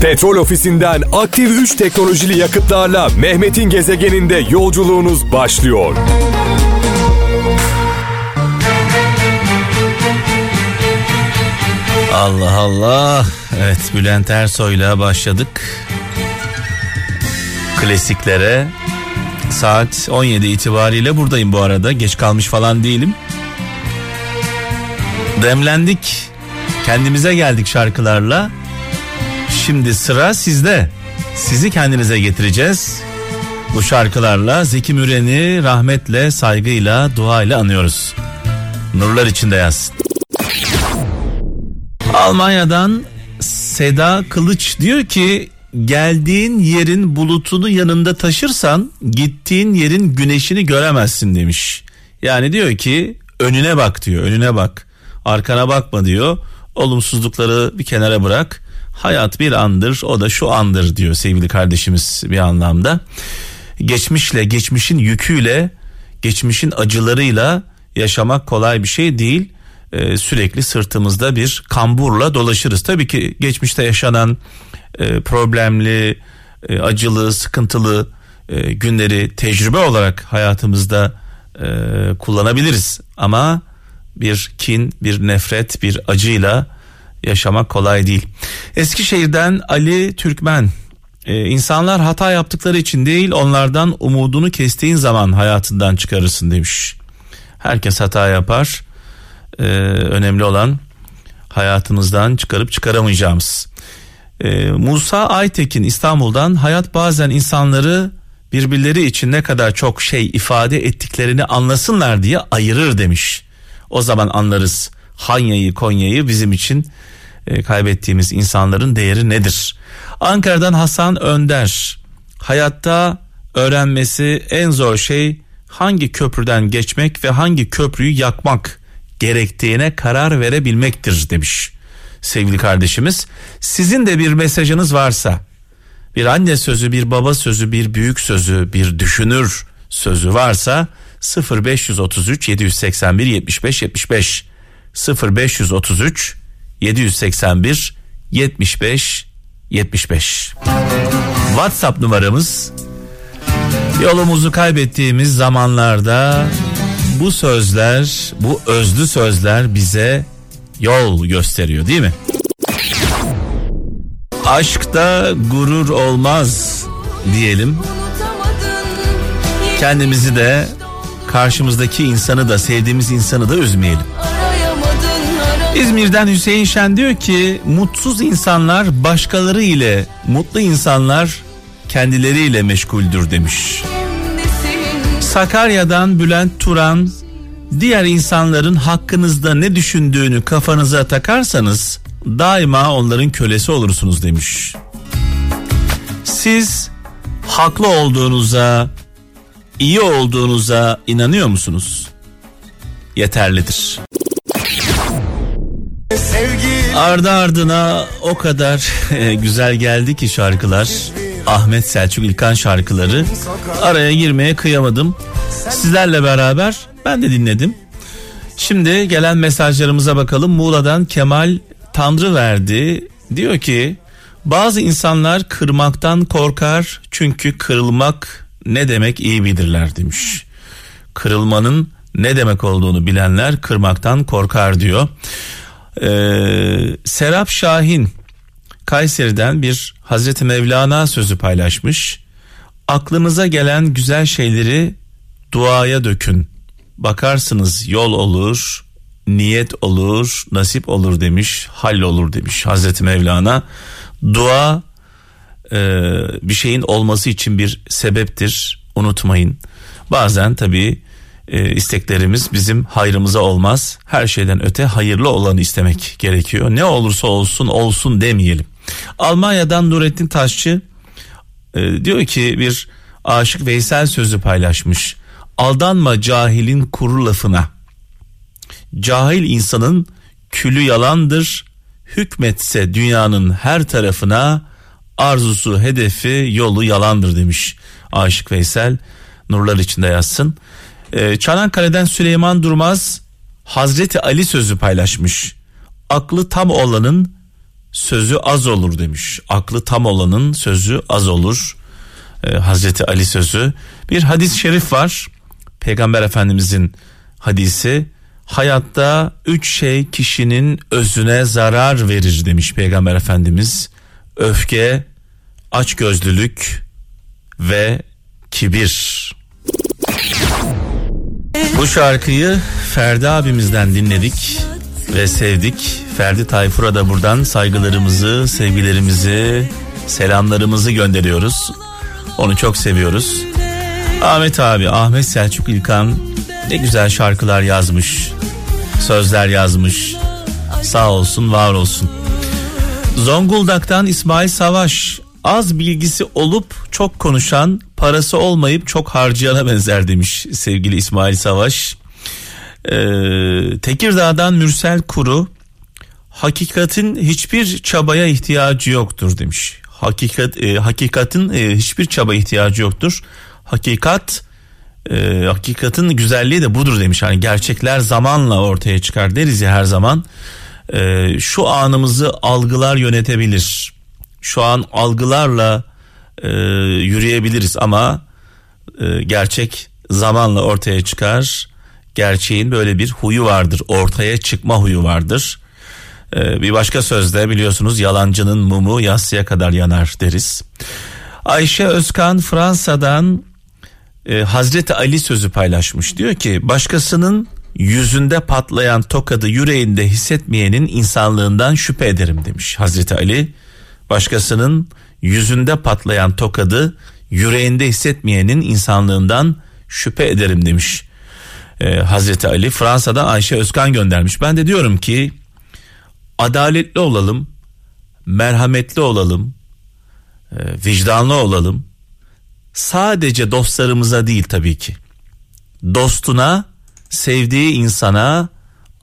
Petrol ofisinden aktif 3 teknolojili yakıtlarla Mehmet'in gezegeninde yolculuğunuz başlıyor. Allah Allah. Evet Bülent Ersoy'la başladık. Klasiklere saat 17 itibariyle buradayım bu arada. Geç kalmış falan değilim. Demlendik. Kendimize geldik şarkılarla. Şimdi sıra sizde. Sizi kendinize getireceğiz. Bu şarkılarla Zeki Müren'i rahmetle, saygıyla, duayla anıyoruz. Nurlar içinde yazsın. Almanya'dan Seda Kılıç diyor ki geldiğin yerin bulutunu yanında taşırsan gittiğin yerin güneşini göremezsin demiş. Yani diyor ki önüne bak diyor önüne bak arkana bakma diyor olumsuzlukları bir kenara bırak hayat bir andır o da şu andır diyor sevgili kardeşimiz bir anlamda. Geçmişle geçmişin yüküyle geçmişin acılarıyla yaşamak kolay bir şey değil e, sürekli sırtımızda bir kamburla dolaşırız. Tabii ki geçmişte yaşanan e, problemli, e, acılı, sıkıntılı e, günleri tecrübe olarak hayatımızda e, kullanabiliriz. Ama bir kin, bir nefret, bir acıyla yaşamak kolay değil. Eskişehir'den Ali Türkmen ee, insanlar hata yaptıkları için değil onlardan umudunu kestiğin zaman hayatından çıkarırsın demiş. Herkes hata yapar e, önemli olan hayatımızdan çıkarıp çıkaramayacağımız. E, Musa Aytekin İstanbul'dan hayat bazen insanları birbirleri için ne kadar çok şey ifade ettiklerini anlasınlar diye ayırır demiş. O zaman anlarız Hanya'yı Konya'yı bizim için e, kaybettiğimiz insanların değeri nedir? Ankara'dan Hasan Önder hayatta öğrenmesi en zor şey hangi köprüden geçmek ve hangi köprüyü yakmak gerektiğine karar verebilmektir demiş sevgili kardeşimiz. Sizin de bir mesajınız varsa bir anne sözü, bir baba sözü, bir büyük sözü, bir düşünür sözü varsa 0533 781 75 75 0533 781 75 75 WhatsApp numaramız yolumuzu kaybettiğimiz zamanlarda bu sözler, bu özlü sözler bize yol gösteriyor değil mi? Aşkta gurur olmaz diyelim. Kendimizi de karşımızdaki insanı da sevdiğimiz insanı da üzmeyelim. İzmir'den Hüseyin Şen diyor ki mutsuz insanlar başkaları ile mutlu insanlar kendileriyle meşguldür demiş. Sakarya'dan Bülent Turan diğer insanların hakkınızda ne düşündüğünü kafanıza takarsanız daima onların kölesi olursunuz demiş. Siz haklı olduğunuza, iyi olduğunuza inanıyor musunuz? Yeterlidir. Ardı ardına o kadar e, güzel geldi ki şarkılar. Ahmet Selçuk İlkan şarkıları. Araya girmeye kıyamadım. Sizlerle beraber ben de dinledim. Şimdi gelen mesajlarımıza bakalım. Muğla'dan Kemal Tanrı verdi. Diyor ki bazı insanlar kırmaktan korkar çünkü kırılmak ne demek iyi bilirler demiş. Kırılmanın ne demek olduğunu bilenler kırmaktan korkar diyor. Ee, Serap Şahin Kayseri'den bir Hazreti Mevlana sözü paylaşmış. Aklınıza gelen güzel şeyleri duaya dökün. Bakarsınız yol olur, niyet olur, nasip olur demiş, hal olur demiş Hazreti Mevlana. Dua e, bir şeyin olması için bir sebeptir. Unutmayın. Bazen tabii e, isteklerimiz bizim hayrımıza olmaz. Her şeyden öte hayırlı olanı istemek gerekiyor. Ne olursa olsun olsun demeyelim. Almanya'dan Nurettin Taşçı e, diyor ki bir aşık Veysel sözü paylaşmış. Aldanma cahilin kuru lafına. Cahil insanın külü yalandır. Hükmetse dünyanın her tarafına arzusu, hedefi, yolu yalandır demiş Aşık Veysel. Nurlar içinde yazsın. Ee, Çanakkale'den Süleyman Durmaz Hazreti Ali sözü paylaşmış. Aklı tam olanın sözü az olur demiş. Aklı tam olanın sözü az olur. Ee, Hazreti Ali sözü. Bir hadis-i şerif var. Peygamber Efendimizin hadisi. Hayatta üç şey kişinin özüne zarar verir demiş Peygamber Efendimiz. Öfke, açgözlülük ve kibir. Bu şarkıyı Ferdi abimizden dinledik ve sevdik. Ferdi Tayfur'a da buradan saygılarımızı, sevgilerimizi, selamlarımızı gönderiyoruz. Onu çok seviyoruz. Ahmet abi, Ahmet Selçuk İlkan ne güzel şarkılar yazmış. Sözler yazmış. Sağ olsun, var olsun. Zonguldak'tan İsmail Savaş az bilgisi olup çok konuşan parası olmayıp çok harcayana benzer demiş sevgili İsmail Savaş. Ee, Tekirdağ'dan Mürsel Kuru hakikatin hiçbir çabaya ihtiyacı yoktur demiş. Hakikat e, hakikatin e, hiçbir çaba ihtiyacı yoktur. Hakikat e, hakikatin güzelliği de budur demiş. Hani gerçekler zamanla ortaya çıkar deriz ya her zaman. E, şu anımızı algılar yönetebilir. Şu an algılarla e, yürüyebiliriz ama e, gerçek zamanla ortaya çıkar. Gerçeğin böyle bir huyu vardır. Ortaya çıkma huyu vardır. E, bir başka sözde biliyorsunuz yalancının mumu yassıya kadar yanar deriz. Ayşe Özkan Fransa'dan e, Hazreti Ali sözü paylaşmış. Diyor ki başkasının yüzünde patlayan tokadı yüreğinde hissetmeyenin insanlığından şüphe ederim demiş Hazreti Ali. Başkasının yüzünde patlayan tokadı yüreğinde hissetmeyenin insanlığından şüphe ederim demiş e, Hazreti Ali. Fransa'da Ayşe Özkan göndermiş. Ben de diyorum ki adaletli olalım, merhametli olalım, e, vicdanlı olalım. Sadece dostlarımıza değil tabii ki. Dostuna, sevdiği insana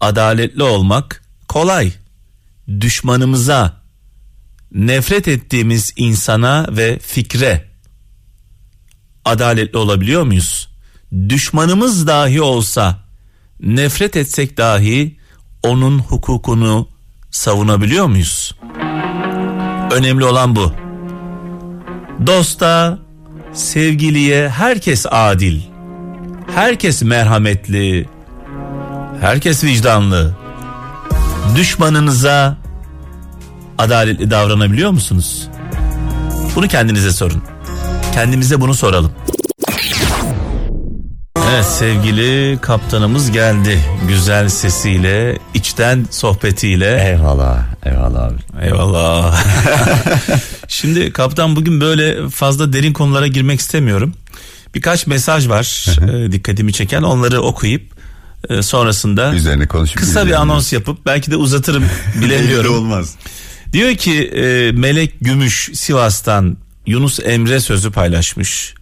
adaletli olmak kolay. Düşmanımıza, nefret ettiğimiz insana ve fikre adaletli olabiliyor muyuz? Düşmanımız dahi olsa nefret etsek dahi onun hukukunu savunabiliyor muyuz? Önemli olan bu. Dosta, sevgiliye herkes adil. Herkes merhametli. Herkes vicdanlı. Düşmanınıza adaletli davranabiliyor musunuz? Bunu kendinize sorun. Kendimize bunu soralım. Evet sevgili kaptanımız geldi. Güzel sesiyle, içten sohbetiyle. Eyvallah, eyvallah abi. Eyvallah. Şimdi kaptan bugün böyle fazla derin konulara girmek istemiyorum. Birkaç mesaj var e, dikkatimi çeken onları okuyup e, sonrasında Üzerine konuşup kısa bir anons yapıp belki de uzatırım bilemiyorum. olmaz. Diyor ki e, Melek Gümüş Sivas'tan Yunus Emre sözü paylaşmış.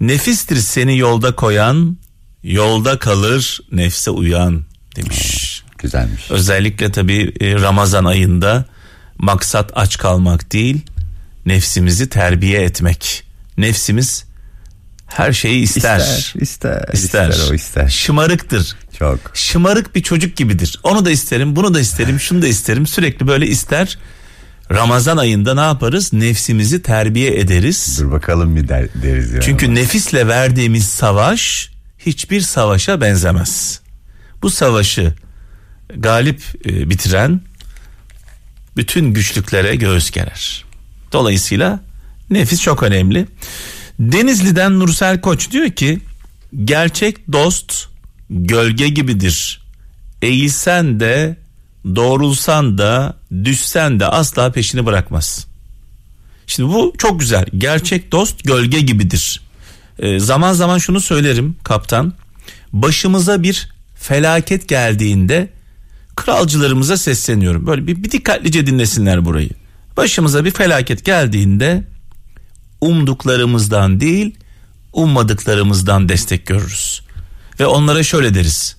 Nefistir seni yolda koyan, yolda kalır nefse uyan demiş. Güzelmiş. Özellikle tabii e, Ramazan ayında maksat aç kalmak değil, nefsimizi terbiye etmek. Nefsimiz her şeyi ister. İster, ister, İster. ister o ister. Şımarıktır. Çok. Şımarık bir çocuk gibidir. Onu da isterim, bunu da isterim, şunu da isterim. Sürekli böyle ister. Ramazan ayında ne yaparız? Nefsimizi terbiye ederiz. Dur bakalım bir der, deriz ya. Çünkü nefisle verdiğimiz savaş hiçbir savaşa benzemez. Bu savaşı galip e, bitiren bütün güçlüklere göğüs gerer. Dolayısıyla nefis çok önemli. Denizli'den Nursel Koç diyor ki gerçek dost gölge gibidir. Eğilsen de doğrulsan da düşsen de asla peşini bırakmaz. Şimdi bu çok güzel. Gerçek dost gölge gibidir. Ee, zaman zaman şunu söylerim kaptan. Başımıza bir felaket geldiğinde kralcılarımıza sesleniyorum. Böyle bir, bir dikkatlice dinlesinler burayı. Başımıza bir felaket geldiğinde umduklarımızdan değil ummadıklarımızdan destek görürüz. Ve onlara şöyle deriz.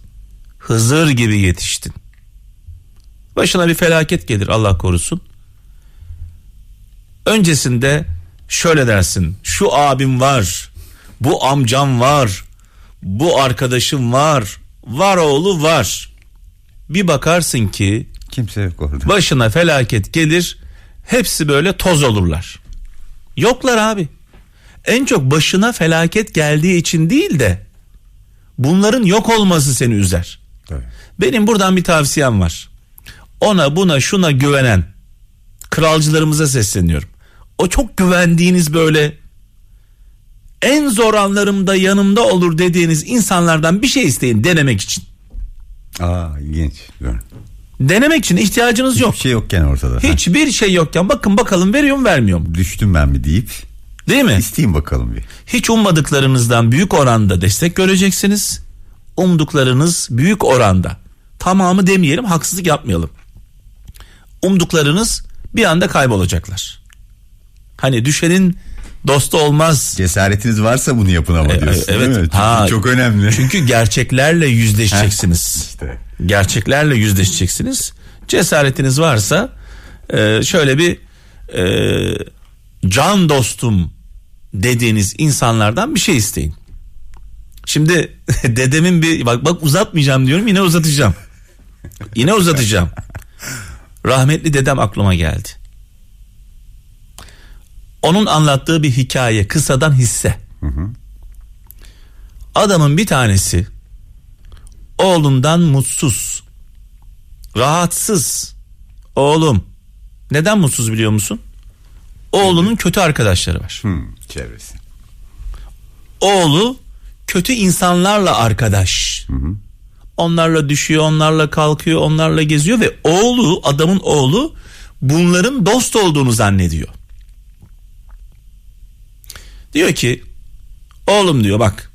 Hızır gibi yetiştin. Başına bir felaket gelir Allah korusun. Öncesinde şöyle dersin. Şu abim var. Bu amcam var. Bu arkadaşım var. Var oğlu var. Bir bakarsın ki Kimse yok orada. Başına felaket gelir. Hepsi böyle toz olurlar. Yoklar abi. En çok başına felaket geldiği için değil de bunların yok olması seni üzer. Tabii. Benim buradan bir tavsiyem var. Ona buna şuna güvenen kralcılarımıza sesleniyorum. O çok güvendiğiniz böyle en zor anlarımda yanımda olur dediğiniz insanlardan bir şey isteyin denemek için. Aa ilginç. Dur. Denemek için ihtiyacınız yok. Hiçbir şey yokken ortada. Hiçbir şey yokken bakın bakalım veriyor mu vermiyor mu? Düştüm ben bir deyip Değil mi? isteyeyim bakalım bir. Hiç ummadıklarınızdan büyük oranda destek göreceksiniz. Umduklarınız büyük oranda. Tamamı demeyelim haksızlık yapmayalım. Umduklarınız bir anda kaybolacaklar. Hani düşenin dostu olmaz. Cesaretiniz varsa bunu yapın ama E, diyorsun evet. değil mi? Çünkü Ha, çok önemli. Çünkü gerçeklerle yüzleşeceksiniz. İşte. Gerçeklerle yüzleşeceksiniz. Cesaretiniz varsa e, şöyle bir e, can dostum dediğiniz insanlardan bir şey isteyin. Şimdi dedemin bir bak bak uzatmayacağım diyorum yine uzatacağım. Yine uzatacağım. Rahmetli dedem aklıma geldi. Onun anlattığı bir hikaye kısadan hisse. Adamın bir tanesi oğlundan mutsuz, rahatsız. Oğlum neden mutsuz biliyor musun? Oğlunun kötü arkadaşları var. Hmm, çevresi. Oğlu kötü insanlarla arkadaş. Onlarla düşüyor, onlarla kalkıyor, onlarla geziyor ve oğlu, adamın oğlu bunların dost olduğunu zannediyor. Diyor ki, oğlum diyor bak,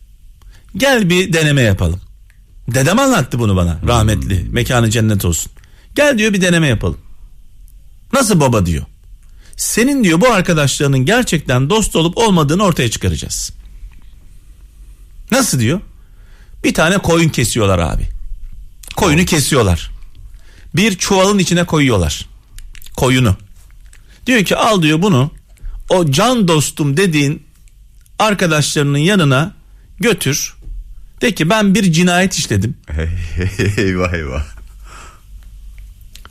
gel bir deneme yapalım. Dedem anlattı bunu bana rahmetli, mekanı cennet olsun. Gel diyor bir deneme yapalım. Nasıl baba diyor. Senin diyor bu arkadaşlarının gerçekten dost olup olmadığını ortaya çıkaracağız. Nasıl diyor? Bir tane koyun kesiyorlar abi. Koyunu kesiyorlar. Bir çuvalın içine koyuyorlar. Koyunu. Diyor ki al diyor bunu o can dostum dediğin arkadaşlarının yanına götür. De ki ben bir cinayet işledim. eyvah eyvah.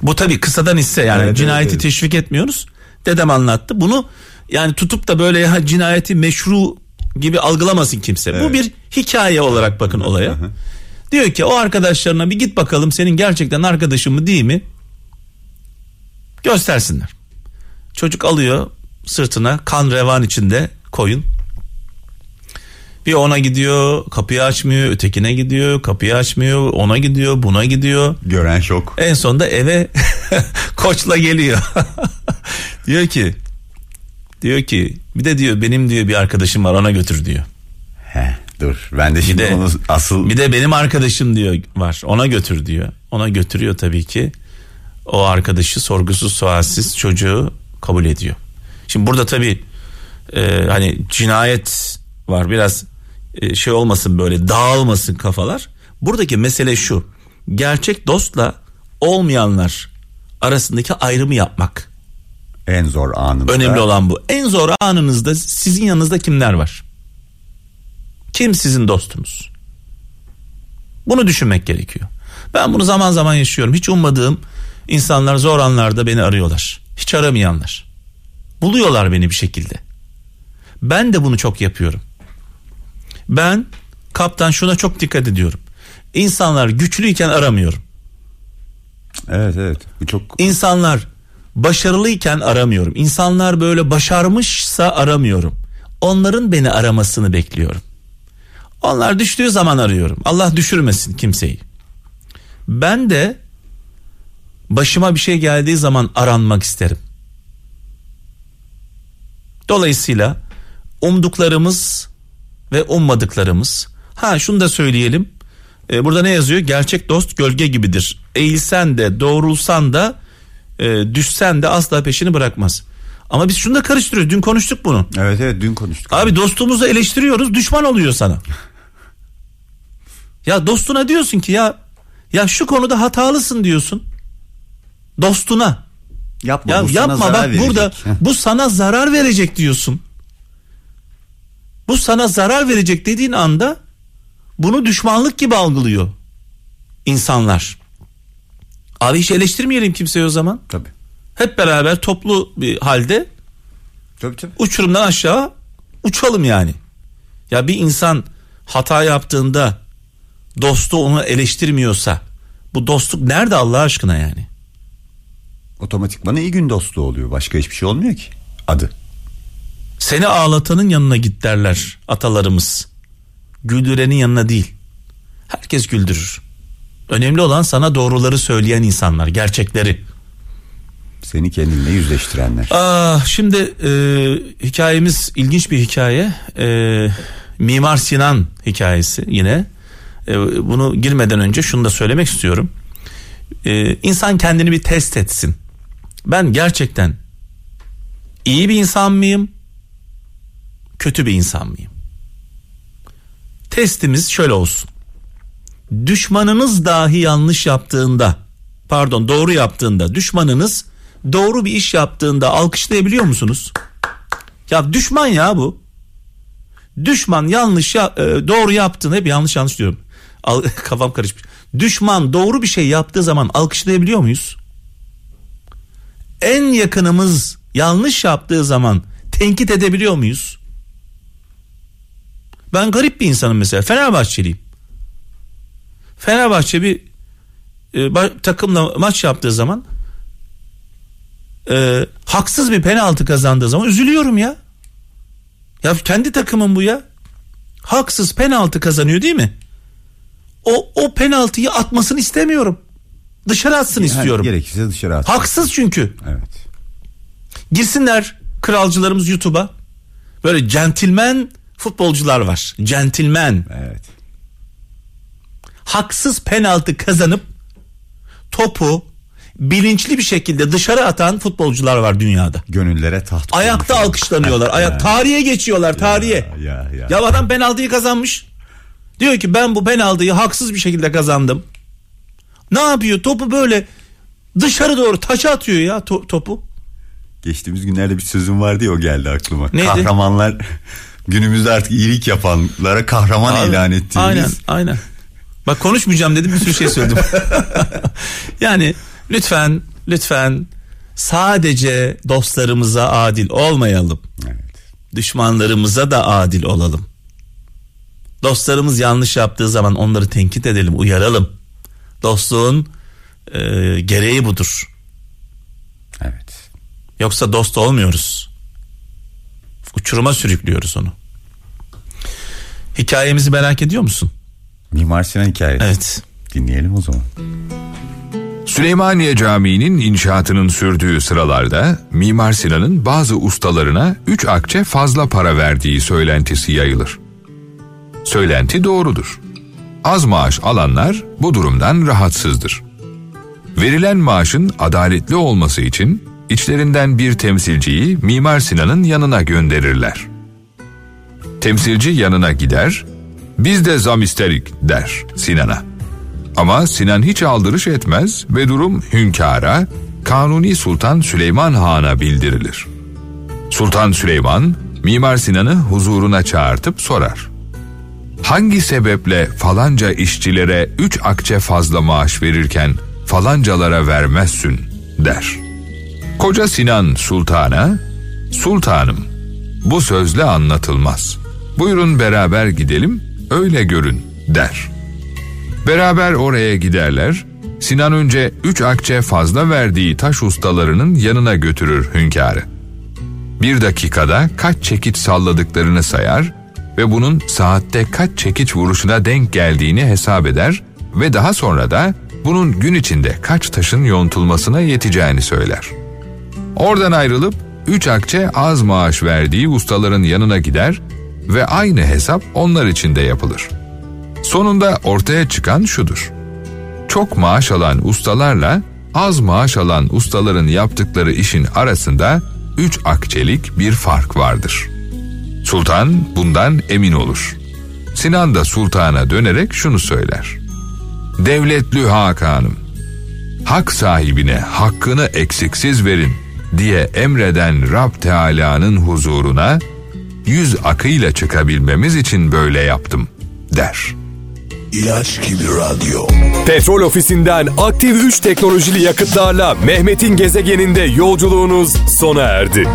Bu tabii kısadan hisse yani Evet, cinayeti evet, teşvik etmiyoruz. Dedem anlattı. Bunu yani tutup da böyle ya cinayeti meşru gibi algılamasın kimse. Bu Evet. bir hikaye olarak bakın olaya. Diyor ki o arkadaşlarına bir git bakalım senin gerçekten arkadaşın mı değil mi? Göstersinler. Çocuk alıyor sırtına kan revan içinde koyun. Bir ona gidiyor kapıyı açmıyor ötekine gidiyor kapıyı açmıyor ona gidiyor buna gidiyor. Gören şok. En sonunda eve koçla geliyor. diyor ki diyor ki bir de diyor benim diyor bir arkadaşım var ona götür diyor. Heh, dur ben de şimdi de- onu asıl Bir de benim arkadaşım diyor var ona götür diyor. Ona götürüyor tabii ki. O arkadaşı sorgusuz sualsiz çocuğu kabul ediyor. Şimdi burada tabii e, hani cinayet var biraz şey olmasın böyle dağılmasın kafalar. Buradaki mesele şu. Gerçek dostla olmayanlar arasındaki ayrımı yapmak. en zor anında. Önemli olan bu. En zor anınızda sizin yanınızda kimler var? Kim sizin dostunuz? Bunu düşünmek gerekiyor. Ben bunu zaman zaman yaşıyorum. Hiç ummadığım insanlar zor anlarda beni arıyorlar. Hiç aramayanlar. Buluyorlar beni bir şekilde. Ben de bunu çok yapıyorum. Ben kaptan şuna çok dikkat ediyorum. İnsanlar güçlüyken aramıyorum. Evet evet bu çok İnsanlar başarılıyken aramıyorum. İnsanlar böyle başarmışsa aramıyorum. Onların beni aramasını bekliyorum. Onlar düştüğü zaman arıyorum. Allah düşürmesin kimseyi. Ben de başıma bir şey geldiği zaman aranmak isterim. Dolayısıyla umduklarımız ve ummadıklarımız. Ha şunu da söyleyelim. Ee, burada ne yazıyor? Gerçek dost gölge gibidir. Eğilsen de doğrulsan da e, düşsen de asla peşini bırakmaz. Ama biz şunu da karıştırıyoruz. Dün konuştuk bunu. Evet evet dün konuştuk. Abi dostumuzu eleştiriyoruz düşman oluyor sana. Ya dostuna diyorsun ki ya ya şu konuda hatalısın diyorsun. Dostuna. yapma Ya bu yapma bak verecek. burada bu sana zarar verecek diyorsun. Bu sana zarar verecek dediğin anda bunu düşmanlık gibi algılıyor insanlar. Abi hiç eleştirmeyelim kimseyi o zaman. Tabii. Hep beraber toplu bir halde Tabii tabii. uçurumdan aşağı uçalım yani. Ya bir insan hata yaptığında dostu onu eleştirmiyorsa bu dostluk nerede Allah aşkına yani? Otomatikman iyi gün dostluğu oluyor. Başka hiçbir şey olmuyor ki. Adı. Seni ağlatanın yanına git derler atalarımız. Güldürenin yanına değil. Herkes güldürür. Önemli olan sana doğruları söyleyen insanlar, gerçekleri. Seni kendinle yüzleştirenler. Ah, şimdi e, hikayemiz ilginç bir hikaye. E, Mimar Sinan hikayesi yine. E, bunu girmeden önce şunu da söylemek istiyorum. E, insan kendini bir test etsin. Ben gerçekten iyi bir insan mıyım? Kötü bir insan mıyım? Testimiz şöyle olsun. Düşmanınız dahi yanlış yaptığında, pardon doğru yaptığında, düşmanınız doğru bir iş yaptığında alkışlayabiliyor musunuz? Ya düşman ya bu. Düşman yanlış ya, e, doğru yaptığında hep yanlış yanlış diyorum. Al, kafam karışmış. Düşman doğru bir şey yaptığı zaman alkışlayabiliyor muyuz? En yakınımız yanlış yaptığı zaman tenkit edebiliyor muyuz? Ben garip bir insanım mesela. Fenerbahçeliyim. Fenerbahçe bir e, takımla maç yaptığı zaman e, haksız bir penaltı kazandığı zaman üzülüyorum ya. Ya kendi takımım bu ya. Haksız penaltı kazanıyor değil mi? O o penaltıyı atmasını istemiyorum. Dışarı atsın Yani istiyorum. Gerekirse dışarı at. Haksız çünkü. Evet. Girsinler kralcılarımız YouTube'a. Böyle centilmen futbolcular var. Centilmen. Evet. Haksız penaltı kazanıp topu bilinçli bir şekilde dışarı atan futbolcular var dünyada. Gönüllere taht Ayakta kurmuş. alkışlanıyorlar. Ayak tarihe geçiyorlar tarihe. Ya, ya, ya. Ya adam penaltıyı kazanmış. Diyor ki ben bu penaltıyı haksız bir şekilde kazandım. Ne yapıyor? Topu böyle dışarı doğru taça atıyor ya to- topu. Geçtiğimiz günlerde bir sözüm vardı ya o geldi aklıma. Neydi? Kahramanlar günümüzde artık iyilik yapanlara kahraman Abi, ilan ettiğimiz. Aynen aynen. Bak konuşmayacağım dedim bir sürü şey söyledim. yani lütfen lütfen sadece dostlarımıza adil olmayalım. Evet. Düşmanlarımıza da adil olalım. Dostlarımız yanlış yaptığı zaman onları tenkit edelim, uyaralım. Dostluğun e, gereği budur. Evet. Yoksa dost olmuyoruz. Uçuruma sürüklüyoruz onu. Hikayemizi merak ediyor musun? Mimar Sinan hikayesi. Evet. Dinleyelim o zaman. Süleymaniye Camii'nin inşaatının sürdüğü sıralarda Mimar Sinan'ın bazı ustalarına 3 akçe fazla para verdiği söylentisi yayılır. Söylenti doğrudur. Az maaş alanlar bu durumdan rahatsızdır. Verilen maaşın adaletli olması için içlerinden bir temsilciyi Mimar Sinan'ın yanına gönderirler. Temsilci yanına gider, biz de zam isterik der Sinan'a. Ama Sinan hiç aldırış etmez ve durum hünkâra, Kanuni Sultan Süleyman Han'a bildirilir. Sultan Süleyman, Mimar Sinan'ı huzuruna çağırtıp sorar. Hangi sebeple falanca işçilere üç akçe fazla maaş verirken falancalara vermezsün der. Koca Sinan sultana, sultanım bu sözle anlatılmaz. Buyurun beraber gidelim öyle görün der.'' Beraber oraya giderler. Sinan önce üç akçe fazla verdiği taş ustalarının yanına götürür hünkârı. Bir dakikada kaç çekiç salladıklarını sayar ve bunun saatte kaç çekiç vuruşuna denk geldiğini hesap eder ve daha sonra da bunun gün içinde kaç taşın yontulmasına yeteceğini söyler. Oradan ayrılıp üç akçe az maaş verdiği ustaların yanına gider ve aynı hesap onlar için de yapılır.'' Sonunda ortaya çıkan şudur. Çok maaş alan ustalarla az maaş alan ustaların yaptıkları işin arasında üç akçelik bir fark vardır. Sultan bundan emin olur. Sinan da sultana dönerek şunu söyler. Devletlü Hakan'ım, hak sahibine hakkını eksiksiz verin diye emreden Rab Teala'nın huzuruna yüz akıyla çıkabilmemiz için böyle yaptım der.'' ilaç gibi radyo. Petrol ofisinden aktif 3 teknolojili yakıtlarla Mehmet'in gezegeninde yolculuğunuz sona erdi.